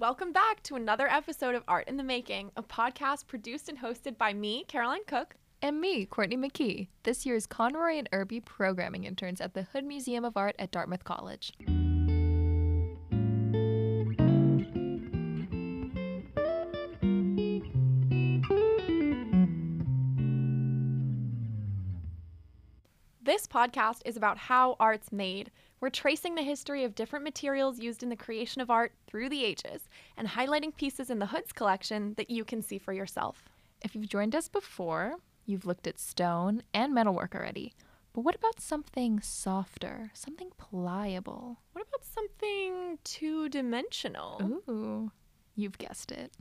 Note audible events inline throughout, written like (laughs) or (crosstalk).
Welcome back to another episode of Art in the Making, a podcast produced and hosted by me, Caroline Cook. And me, Courtney McKee, this year's Conroy and Irby programming interns at the Hood Museum of Art at Dartmouth College. This podcast is about how art's made. We're tracing the history of different materials used in the creation of art through the ages and highlighting pieces in the Hoods collection that you can see for yourself. If you've joined us before, you've looked at stone and metalwork already. But what about something softer, something pliable? What about something two dimensional? Ooh, you've guessed it.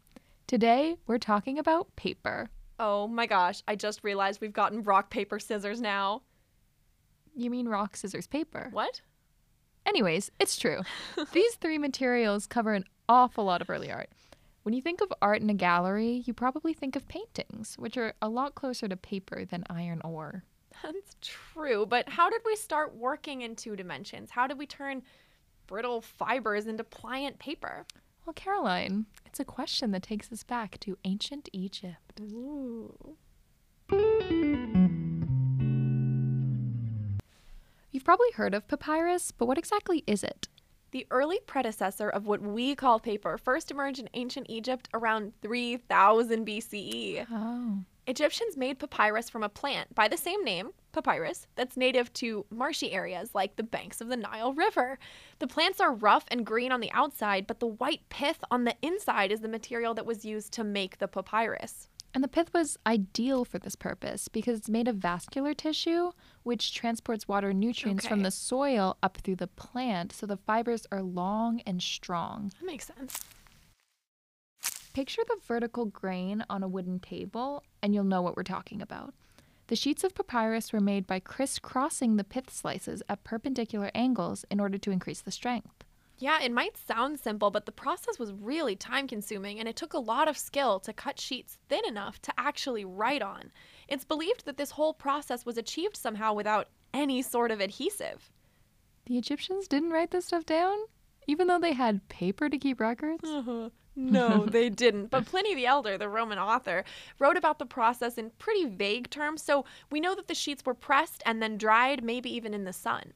Today, we're talking about paper. Oh my gosh, I just realized we've gotten rock, paper, scissors now. You mean rock, scissors, paper? What? Anyways, it's true. (laughs) These three materials cover an awful lot of early art. When you think of art in a gallery, you probably think of paintings, which are a lot closer to paper than iron ore. That's true, but how did we start working in two dimensions? How did we turn brittle fibers into pliant paper? Well, Caroline, it's a question that takes us back to ancient Egypt. Ooh. You've probably heard of papyrus, but what exactly is it? The early predecessor of what we call paper first emerged in ancient Egypt around 3000 BCE. Oh. Egyptians made papyrus from a plant by the same name, papyrus, that's native to marshy areas like the banks of the Nile River. The plants are rough and green on the outside, but the white pith on the inside is the material that was used to make the papyrus. And the pith was ideal for this purpose because it's made of vascular tissue, which transports water and nutrients from the soil up through the plant, so the fibers are long and strong. That makes sense. Picture the vertical grain on a wooden table, and you'll know what we're talking about. The sheets of papyrus were made by crisscrossing the pith slices at perpendicular angles in order to increase the strength. Yeah, it might sound simple, but the process was really time consuming and it took a lot of skill to cut sheets thin enough to actually write on. It's believed that this whole process was achieved somehow without any sort of adhesive. The Egyptians didn't write this stuff down, even though they had paper to keep records. Uh-huh. (laughs) No, they didn't. But Pliny the Elder, the Roman author, wrote about the process in pretty vague terms, so we know that the sheets were pressed and then dried, maybe even in the sun.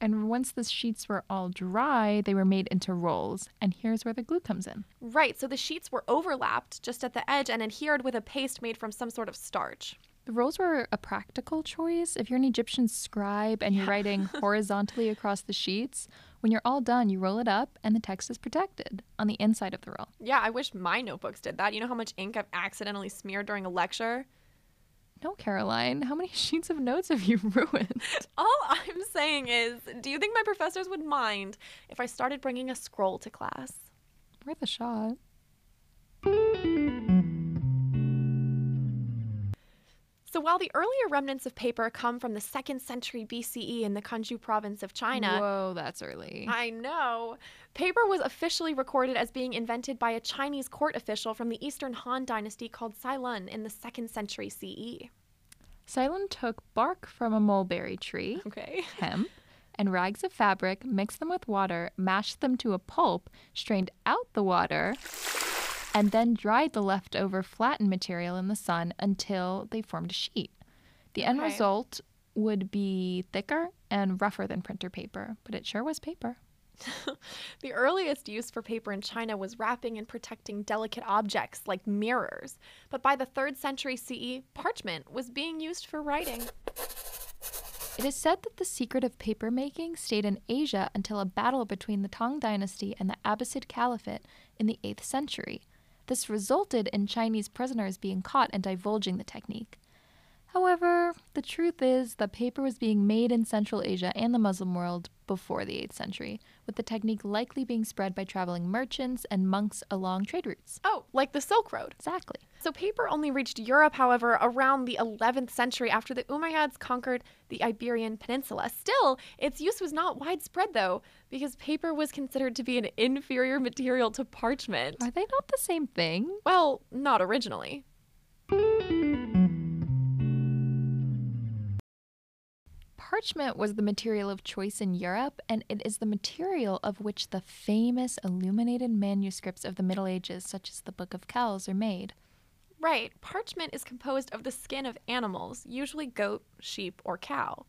And once the sheets were all dry, they were made into rolls. And here's where the glue comes in. Right, so the sheets were overlapped just at the edge and adhered with a paste made from some sort of starch. The rolls were a practical choice. If you're an Egyptian scribe and you're writing (laughs) horizontally across the sheets, when you're all done, you roll it up and the text is protected on the inside of the roll. Yeah, I wish my notebooks did that. You know how much ink I've accidentally smeared during a lecture? No, Caroline, how many (laughs) sheets of notes have you (laughs) ruined? Oh, Saying is, do you think my professors would mind if I started bringing a scroll to class? Worth a shot. So while the earlier remnants of paper come from the 2nd century BCE in the Gansu province of China, Whoa, that's early. I know. Paper was officially recorded as being invented by a Chinese court official from the Eastern Han dynasty called Cai Lun in the 2nd century. CE. Cai Lun took bark from a mulberry tree, Okay. hemp, and rags of fabric, mixed them with water, mashed them to a pulp, strained out the water, and then dried the leftover flattened material in the sun until they formed a sheet. The end Okay. result would be thicker and rougher than printer paper, but it sure was paper. (laughs) The earliest use for paper in China was wrapping and protecting delicate objects like mirrors. But by the 3rd century CE, parchment was being used for writing. It is said that the secret of paper making stayed in Asia until a battle between the Tang dynasty and the Abbasid Caliphate in the 8th century. This resulted in Chinese prisoners being caught and divulging the technique. However, the truth is that paper was being made in Central Asia and the Muslim world before the 8th century, with the technique likely being spread by traveling merchants and monks along trade routes. Oh, like the Silk Road. Exactly. So paper only reached Europe, however, around the 11th century after the Umayyads conquered the Iberian Peninsula. Still, its use was not widespread though, because paper was considered to be an inferior material to parchment. Are they not the same thing? Well, not originally. Parchment was the material of choice in Europe, and it is the material of which the famous illuminated manuscripts of the Middle Ages, such as the Book of Kells, are made. Right, parchment is composed of the skin of animals, usually goat, sheep, or cow.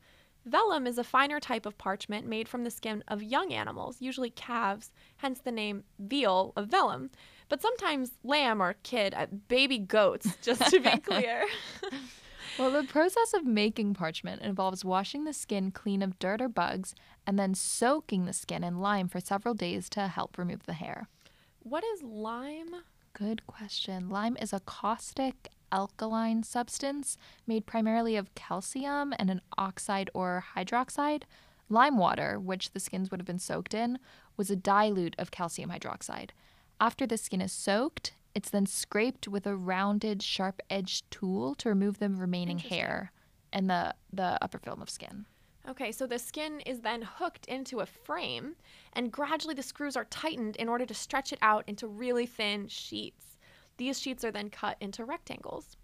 Vellum is a finer type of parchment made from the skin of young animals, usually calves, hence the name veal of vellum, but sometimes lamb or kid, uh, baby goats, just to be (laughs) clear. (laughs) Well, the process of making parchment involves washing the skin clean of dirt or bugs and then soaking the skin in lime for several days to help remove the hair. what is lime? Good question. Lime is a caustic alkaline substance made primarily of calcium and an oxide or hydroxide. Lime water, which the skins would have been soaked in, was a dilute of calcium hydroxide. After the skin is soaked, it's then scraped with a rounded, sharp edged tool to remove the remaining hair and the, the upper film of skin. Okay, so the skin is then hooked into a frame, and gradually the screws are tightened in order to stretch it out into really thin sheets. These sheets are then cut into rectangles.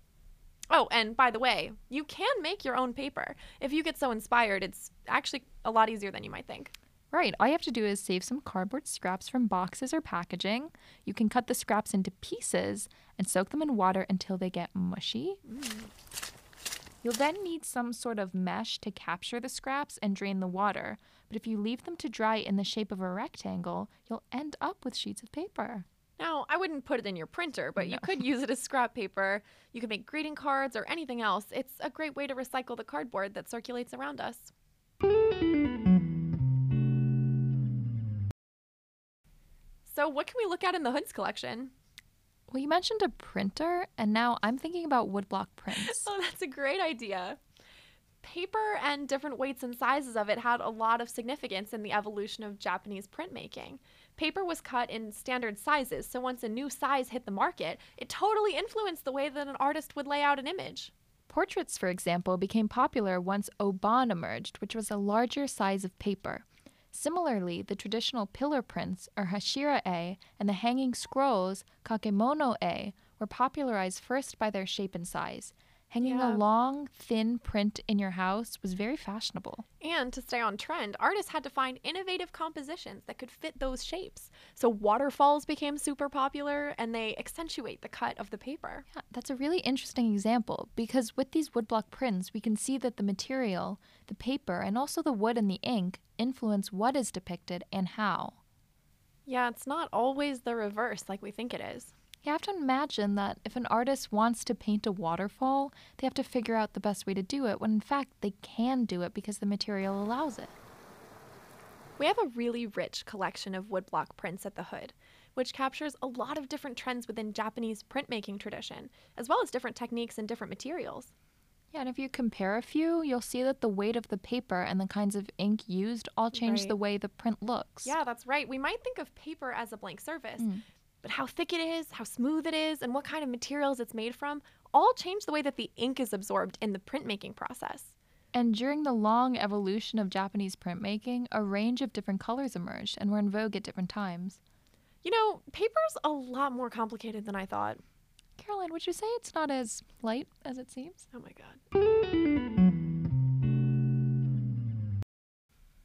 Oh, and by the way, you can make your own paper. If you get so inspired, it's actually a lot easier than you might think. Right. All you have to do is save some cardboard scraps from boxes or packaging. You can cut the scraps into pieces and soak them in water until they get mushy. Mm. You'll then need some sort of mesh to capture the scraps and drain the water. But if you leave them to dry in the shape of a rectangle, you'll end up with sheets of paper. Now, I wouldn't put it in your printer, but you could use it as scrap paper. You could make greeting cards or anything else. It's a great way to recycle the cardboard that circulates around us. So, what can we look at in the Hoods collection? Well, you mentioned a printer, and now I'm thinking about woodblock prints. (laughs) Oh, that's a great idea. Paper and different weights and sizes of it had a lot of significance in the evolution of Japanese printmaking. Paper was cut in standard sizes, so once a new size hit the market, it totally influenced the way that an artist would lay out an image. Portraits, for example, became popular once oban emerged, which was a larger size of paper. Similarly, the traditional pillar prints, or hashira-e, and the hanging scrolls, kakemono-e, were popularized first by their shape and size. Hanging Yeah. a long, thin print in your house was very fashionable. And to stay on trend, artists had to find innovative compositions that could fit those shapes. So waterfalls became super popular and they accentuate the cut of the paper. Yeah, that's a really interesting example because with these woodblock prints, we can see that the material, the paper, and also the wood and the ink influence what is depicted and how. Yeah, it's not always the reverse like we think it is. You have to imagine that if an artist wants to paint a waterfall, they have to figure out the best way to do it when in fact they can do it because the material allows it. We have a really rich collection of woodblock prints at the Hood, which captures a lot of different trends within Japanese printmaking tradition, as well as different techniques and different materials. Yeah, and if you compare a few, you'll see that the weight of the paper and the kinds of ink used all change Right. the way the print looks. Yeah, that's right. We might think of paper as a blank surface, Mm. But how thick it is, how smooth it is, and what kind of materials it's made from all change the way that the ink is absorbed in the printmaking process. And during the long evolution of Japanese printmaking, a range of different colors emerged and were in vogue at different times. You know, paper's a lot more complicated than I thought. Caroline, would you say it's not as light as it seems? Oh my god.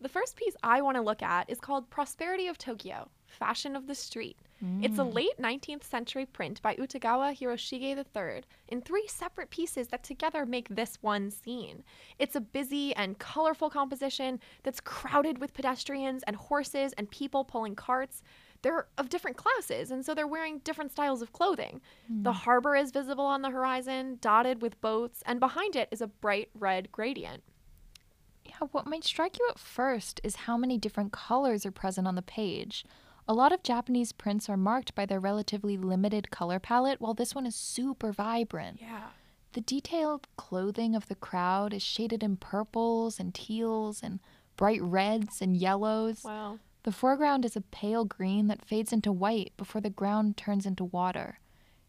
The first piece I want to look at is called Prosperity of Tokyo Fashion of the Street. It's a mm. late 19th century print by Utagawa Hiroshige III in three separate pieces that together make this one scene. It's a busy and colorful composition that's crowded with pedestrians and horses and people pulling carts. They're of different classes, and so they're wearing different styles of clothing. Hmm. The harbor is visible on the horizon, dotted with boats, and behind it is a bright red gradient. Yeah, what might strike you at first is how many different colors are present on the page. A lot of Japanese prints are marked by their relatively limited color palette, while this one is super vibrant. Yeah. The detailed clothing of the crowd is shaded in purples and teals and bright reds and yellows. Wow. The foreground is a pale green that fades into white before the ground turns into water.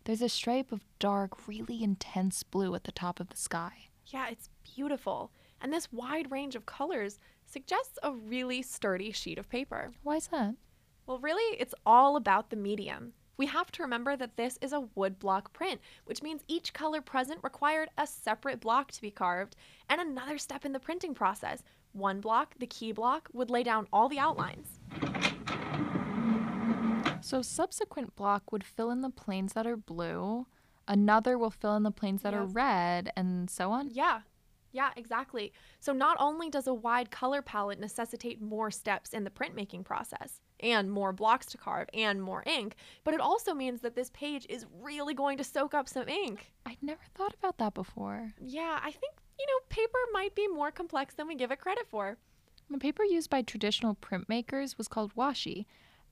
There's a stripe of dark, really intense blue at the top of the sky. Yeah, it's beautiful. And this wide range of colors suggests a really sturdy sheet of paper. Why is that? Well, really, it's all about the medium. We have to remember that this is a wood block print, which means each color present required a separate block to be carved and another step in the printing process, One block, the key block, would lay down all the outlines. So subsequent block would fill in the planes that are blue. Another will fill in the planes that are red, and so on. Yeah. Yeah, exactly. So not only does a wide color palette necessitate more steps in the printmaking process and more blocks to carve and more ink, but it also means that this page is really going to soak up some ink. I'd never thought about that before. Yeah, I think, you know, paper might be more complex than we give it credit for. The paper used by traditional printmakers was called washi,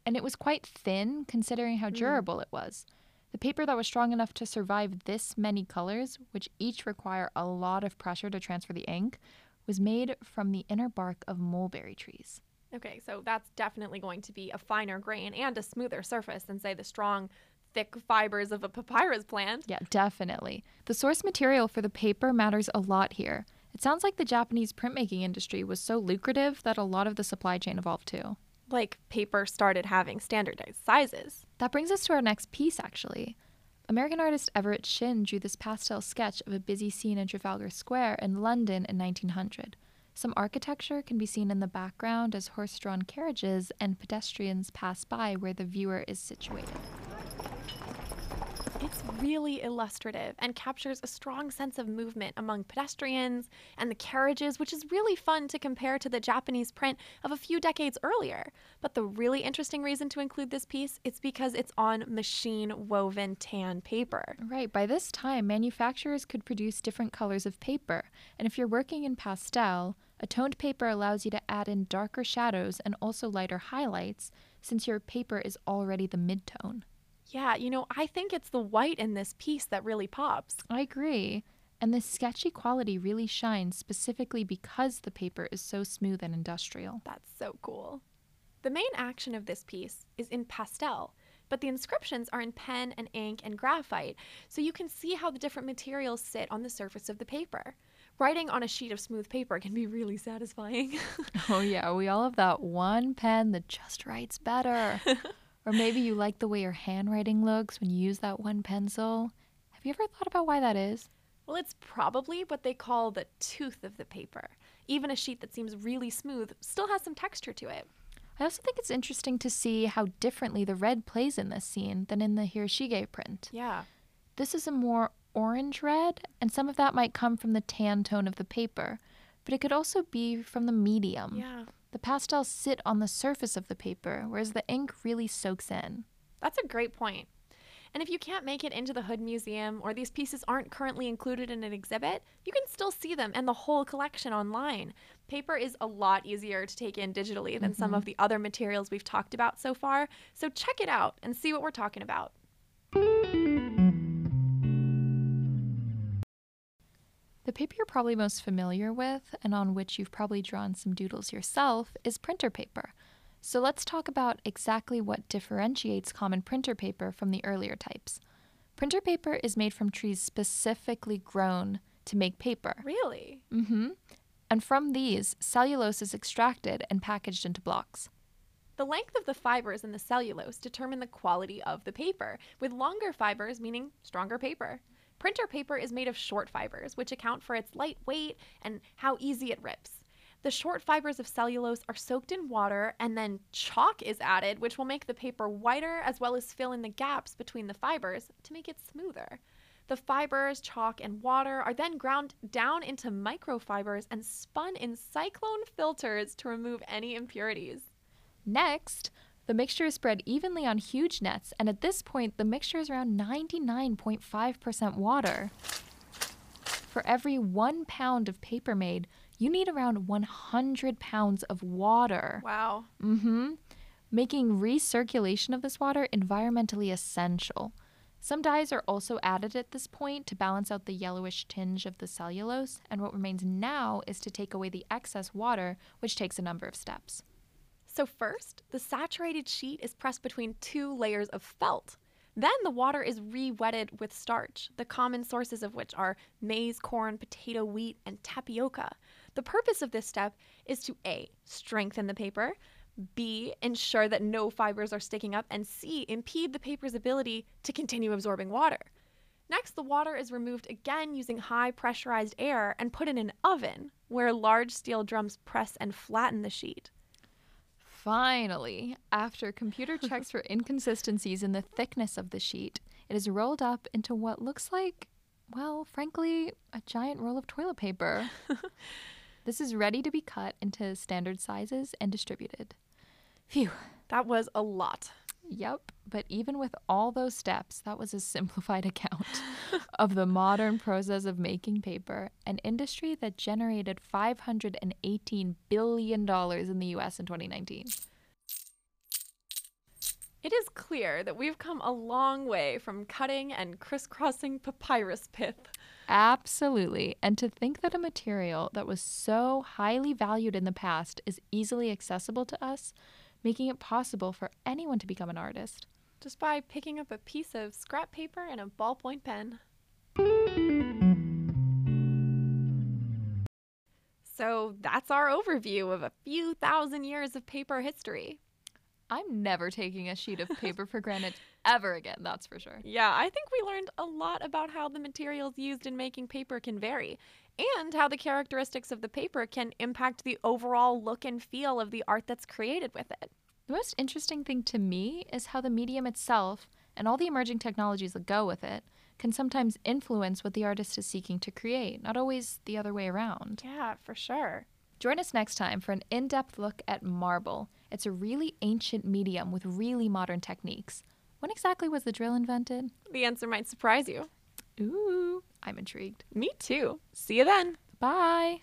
and it was quite thin considering how hmm. durable it was. The paper that was strong enough to survive this many colors, which each require a lot of pressure to transfer the ink, was made from the inner bark of mulberry trees. Okay, so that's definitely going to be a finer grain and a smoother surface than, say, the strong, thick fibers of a papyrus plant. Yeah, definitely. The source material for the paper matters a lot here. It sounds like the Japanese printmaking industry was so lucrative that a lot of the supply chain evolved too. Like paper started having standardized sizes. That brings us to our next piece, actually. American artist Everett Shinn drew this pastel sketch of a busy scene in Trafalgar Square in London in 1900. Some architecture can be seen in the background as horse drawn carriages and pedestrians pass by where the viewer is situated. It's really illustrative and captures a strong sense of movement among pedestrians and the carriages, which is really fun to compare to the Japanese print of a few decades earlier. But the really interesting reason to include this piece is because it's on machine woven tan paper. Right, by this time, manufacturers could produce different colors of paper, and if you're working in pastel, a toned paper allows you to add in darker shadows and also lighter highlights since your paper is already the midtone. Yeah, you know, I think it's the white in this piece that really pops. I agree. And the sketchy quality really shines specifically because the paper is so smooth and industrial. That's so cool. The main action of this piece is in pastel, but the inscriptions are in pen and ink and graphite, so you can see how the different materials sit on the surface of the paper. Writing on a sheet of smooth paper can be really satisfying. (laughs) Oh, yeah, we all have that one pen that just writes better. (laughs) or maybe you like the way your handwriting looks when you use that one pencil. Have you ever thought about why that is? well, it's probably what they call the tooth of the paper. Even a sheet that seems really smooth still has some texture to it. I also think it's interesting to see how differently the red plays in this scene than in the Hiroshige print. Yeah. This is a more orange red, and some of that might come from the tan tone of the paper, but it could also be from the medium. Yeah. The pastels sit on the surface of the paper, whereas the ink really soaks in. That's a great point. And if you can't make it into the Hood Museum or these pieces aren't currently included in an exhibit, you can still see them and the whole collection online. Paper is a lot easier to take in digitally than some mm-hmm. of the other materials we've talked about so far, so check it out and see what we're talking about. The paper you're probably most familiar with, and on which you've probably drawn some doodles yourself, is printer paper. So let's talk about exactly what differentiates common printer paper from the earlier types. Printer paper is made from trees specifically grown to make paper. Really? Mm-hmm. And from these, cellulose is extracted and packaged into blocks. The length of the fibers in the cellulose determine the quality of the paper, with longer fibers meaning stronger paper. Printer paper is made of short fibers, which account for its light weight and how easy it rips. The short fibers of cellulose are soaked in water and then chalk is added, which will make the paper whiter as well as fill in the gaps between the fibers to make it smoother. The fibers, chalk, and water are then ground down into microfibers and spun in cyclone filters to remove any impurities. Next, the mixture is spread evenly on huge nets, and at this point, the mixture is around 99.5% water. For every one pound of paper made, you need around 100 pounds of water. Wow. Mm-hmm. Making recirculation of this water environmentally essential. Some dyes are also added at this point to balance out the yellowish tinge of the cellulose, and what remains now is to take away the excess water, which takes a number of steps. So, first, the saturated sheet is pressed between two layers of felt. Then the water is re wetted with starch, the common sources of which are maize, corn, potato, wheat, and tapioca. The purpose of this step is to A, strengthen the paper, B, ensure that no fibers are sticking up, and C, impede the paper's ability to continue absorbing water. Next, the water is removed again using high pressurized air and put in an oven where large steel drums press and flatten the sheet. Finally, after computer (laughs) checks for inconsistencies in the thickness of the sheet, it is rolled up into what looks like, well, frankly, a giant roll of toilet paper. (laughs) this is ready to be cut into standard sizes and distributed. Phew. That was a lot. Yep, but even with all those steps, that was a (laughs) simplified account of the modern process of making paper, an industry that generated $518 billion in the US in 2019. It is clear that we've come a long way from cutting and crisscrossing papyrus pith. Absolutely. And to think that a material that was so highly valued in the past is easily accessible to us, making it possible for anyone to become an artist. Just by picking up a piece of scrap paper and a ballpoint pen. So that's our overview of a few thousand years of paper history. I'm never taking a sheet of paper for granted (laughs) ever again, that's for sure. Yeah, I think we learned a lot about how the materials used in making paper can vary and how the characteristics of the paper can impact the overall look and feel of the art that's created with it. The most interesting thing to me is how the medium itself and all the emerging technologies that go with it can sometimes influence what the artist is seeking to create, not always the other way around. Yeah, for sure. Join us next time for an in depth look at marble. It's a really ancient medium with really modern techniques. When exactly was the drill invented? The answer might surprise you. Ooh, I'm intrigued. Me too. See you then. Bye.